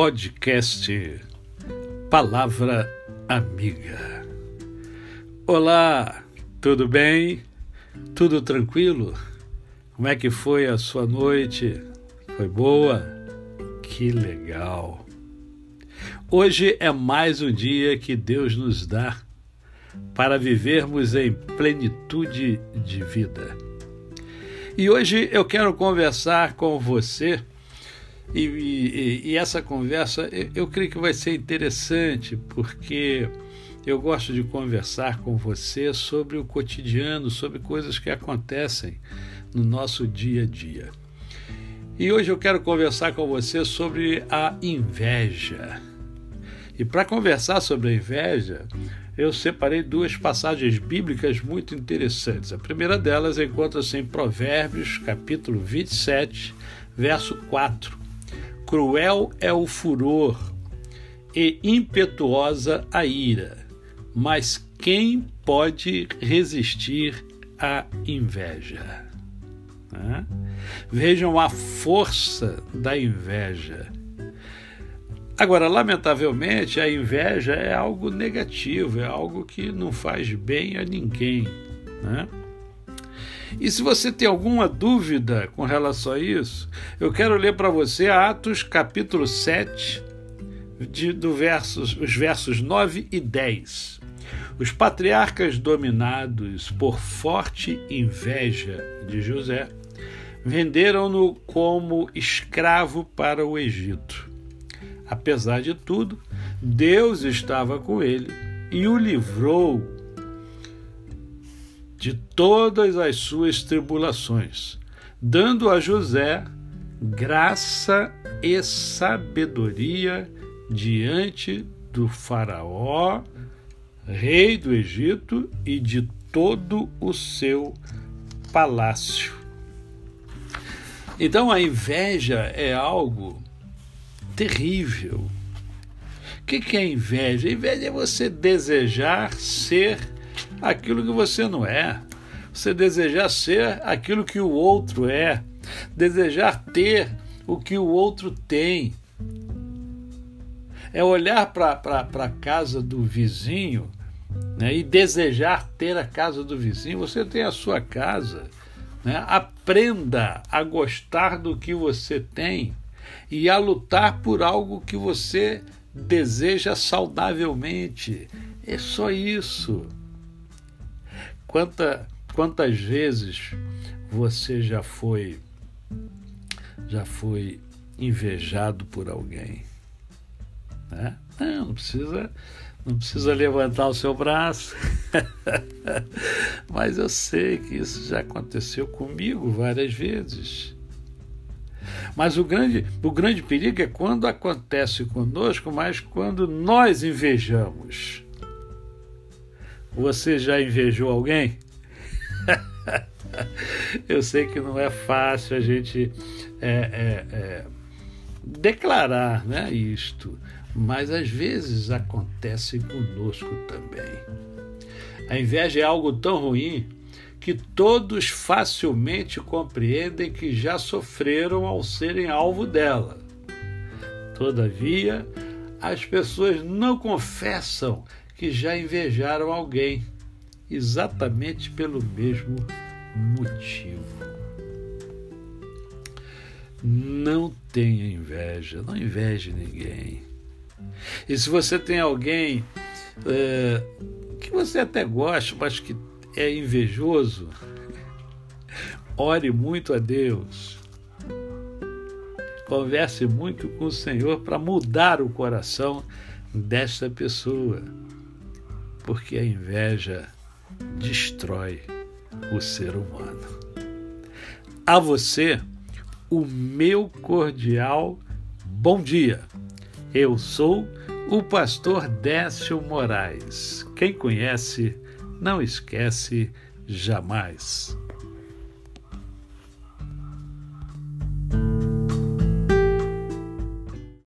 podcast Palavra Amiga. Olá, tudo bem? Tudo tranquilo? Como é que foi a sua noite? Foi boa? Que legal! Hoje é mais um dia que Deus nos dá para vivermos em plenitude de vida. E hoje eu quero conversar com você e, e, e, essa conversa eu, eu creio que vai ser interessante, porque eu gosto de conversar com você sobre o cotidiano, sobre coisas que acontecem no nosso dia a dia. E hoje eu quero conversar com você sobre a inveja. E para conversar sobre a inveja, eu separei duas passagens bíblicas muito interessantes. A primeira delas encontra-se em Provérbios, capítulo 27, verso 4 Cruel é o furor e impetuosa a ira, mas quem pode resistir à inveja? Vejam a força da inveja. Agora, lamentavelmente, a inveja é algo negativo, é algo que não faz bem a ninguém. Né? E se você tem alguma dúvida com relação a isso, eu quero ler para você Atos capítulo 7, de, do versos, os versos 9 e 10. Os patriarcas dominados por forte inveja de José venderam-no como escravo para o Egito. Apesar de tudo, Deus estava com ele e o livrou de todas as suas tribulações, dando a José graça e sabedoria diante do Faraó, rei do Egito, e de todo o seu palácio. Então a inveja é algo terrível. O que é inveja? Inveja é você desejar ser aquilo que você não é. Você desejar ser aquilo que o outro é. Desejar ter o que o outro tem. É olhar para a casa do vizinho né, e desejar ter a casa do vizinho. Você tem a sua casa. Né? Aprenda a gostar do que você tem e a lutar por algo que você deseja saudavelmente. É só isso. Quanta, quantas vezes você já foi já foi invejado por alguém? Né? Não, não precisa não precisa levantar o seu braço. Mas eu sei que isso já aconteceu comigo várias vezes. Mas o grande, o grande perigo é quando acontece conosco, mas quando nós invejamos. Você já invejou alguém? Eu sei que não é fácil a gente é, é, é, declarar né, isto, mas às vezes acontece conosco também. A inveja é algo tão ruim que todos facilmente compreendem que já sofreram ao serem alvo dela. Todavia, as pessoas não confessam que já invejaram alguém, exatamente pelo mesmo motivo. Não tenha inveja, não inveje ninguém. E se você tem alguém é, que você até gosta, mas que é invejoso, ore muito a Deus. Converse muito com o Senhor para mudar o coração desta pessoa porque a inveja destrói o ser humano. A você, o meu cordial bom dia. Eu sou o pastor Décio Moraes. Quem conhece, não esquece jamais.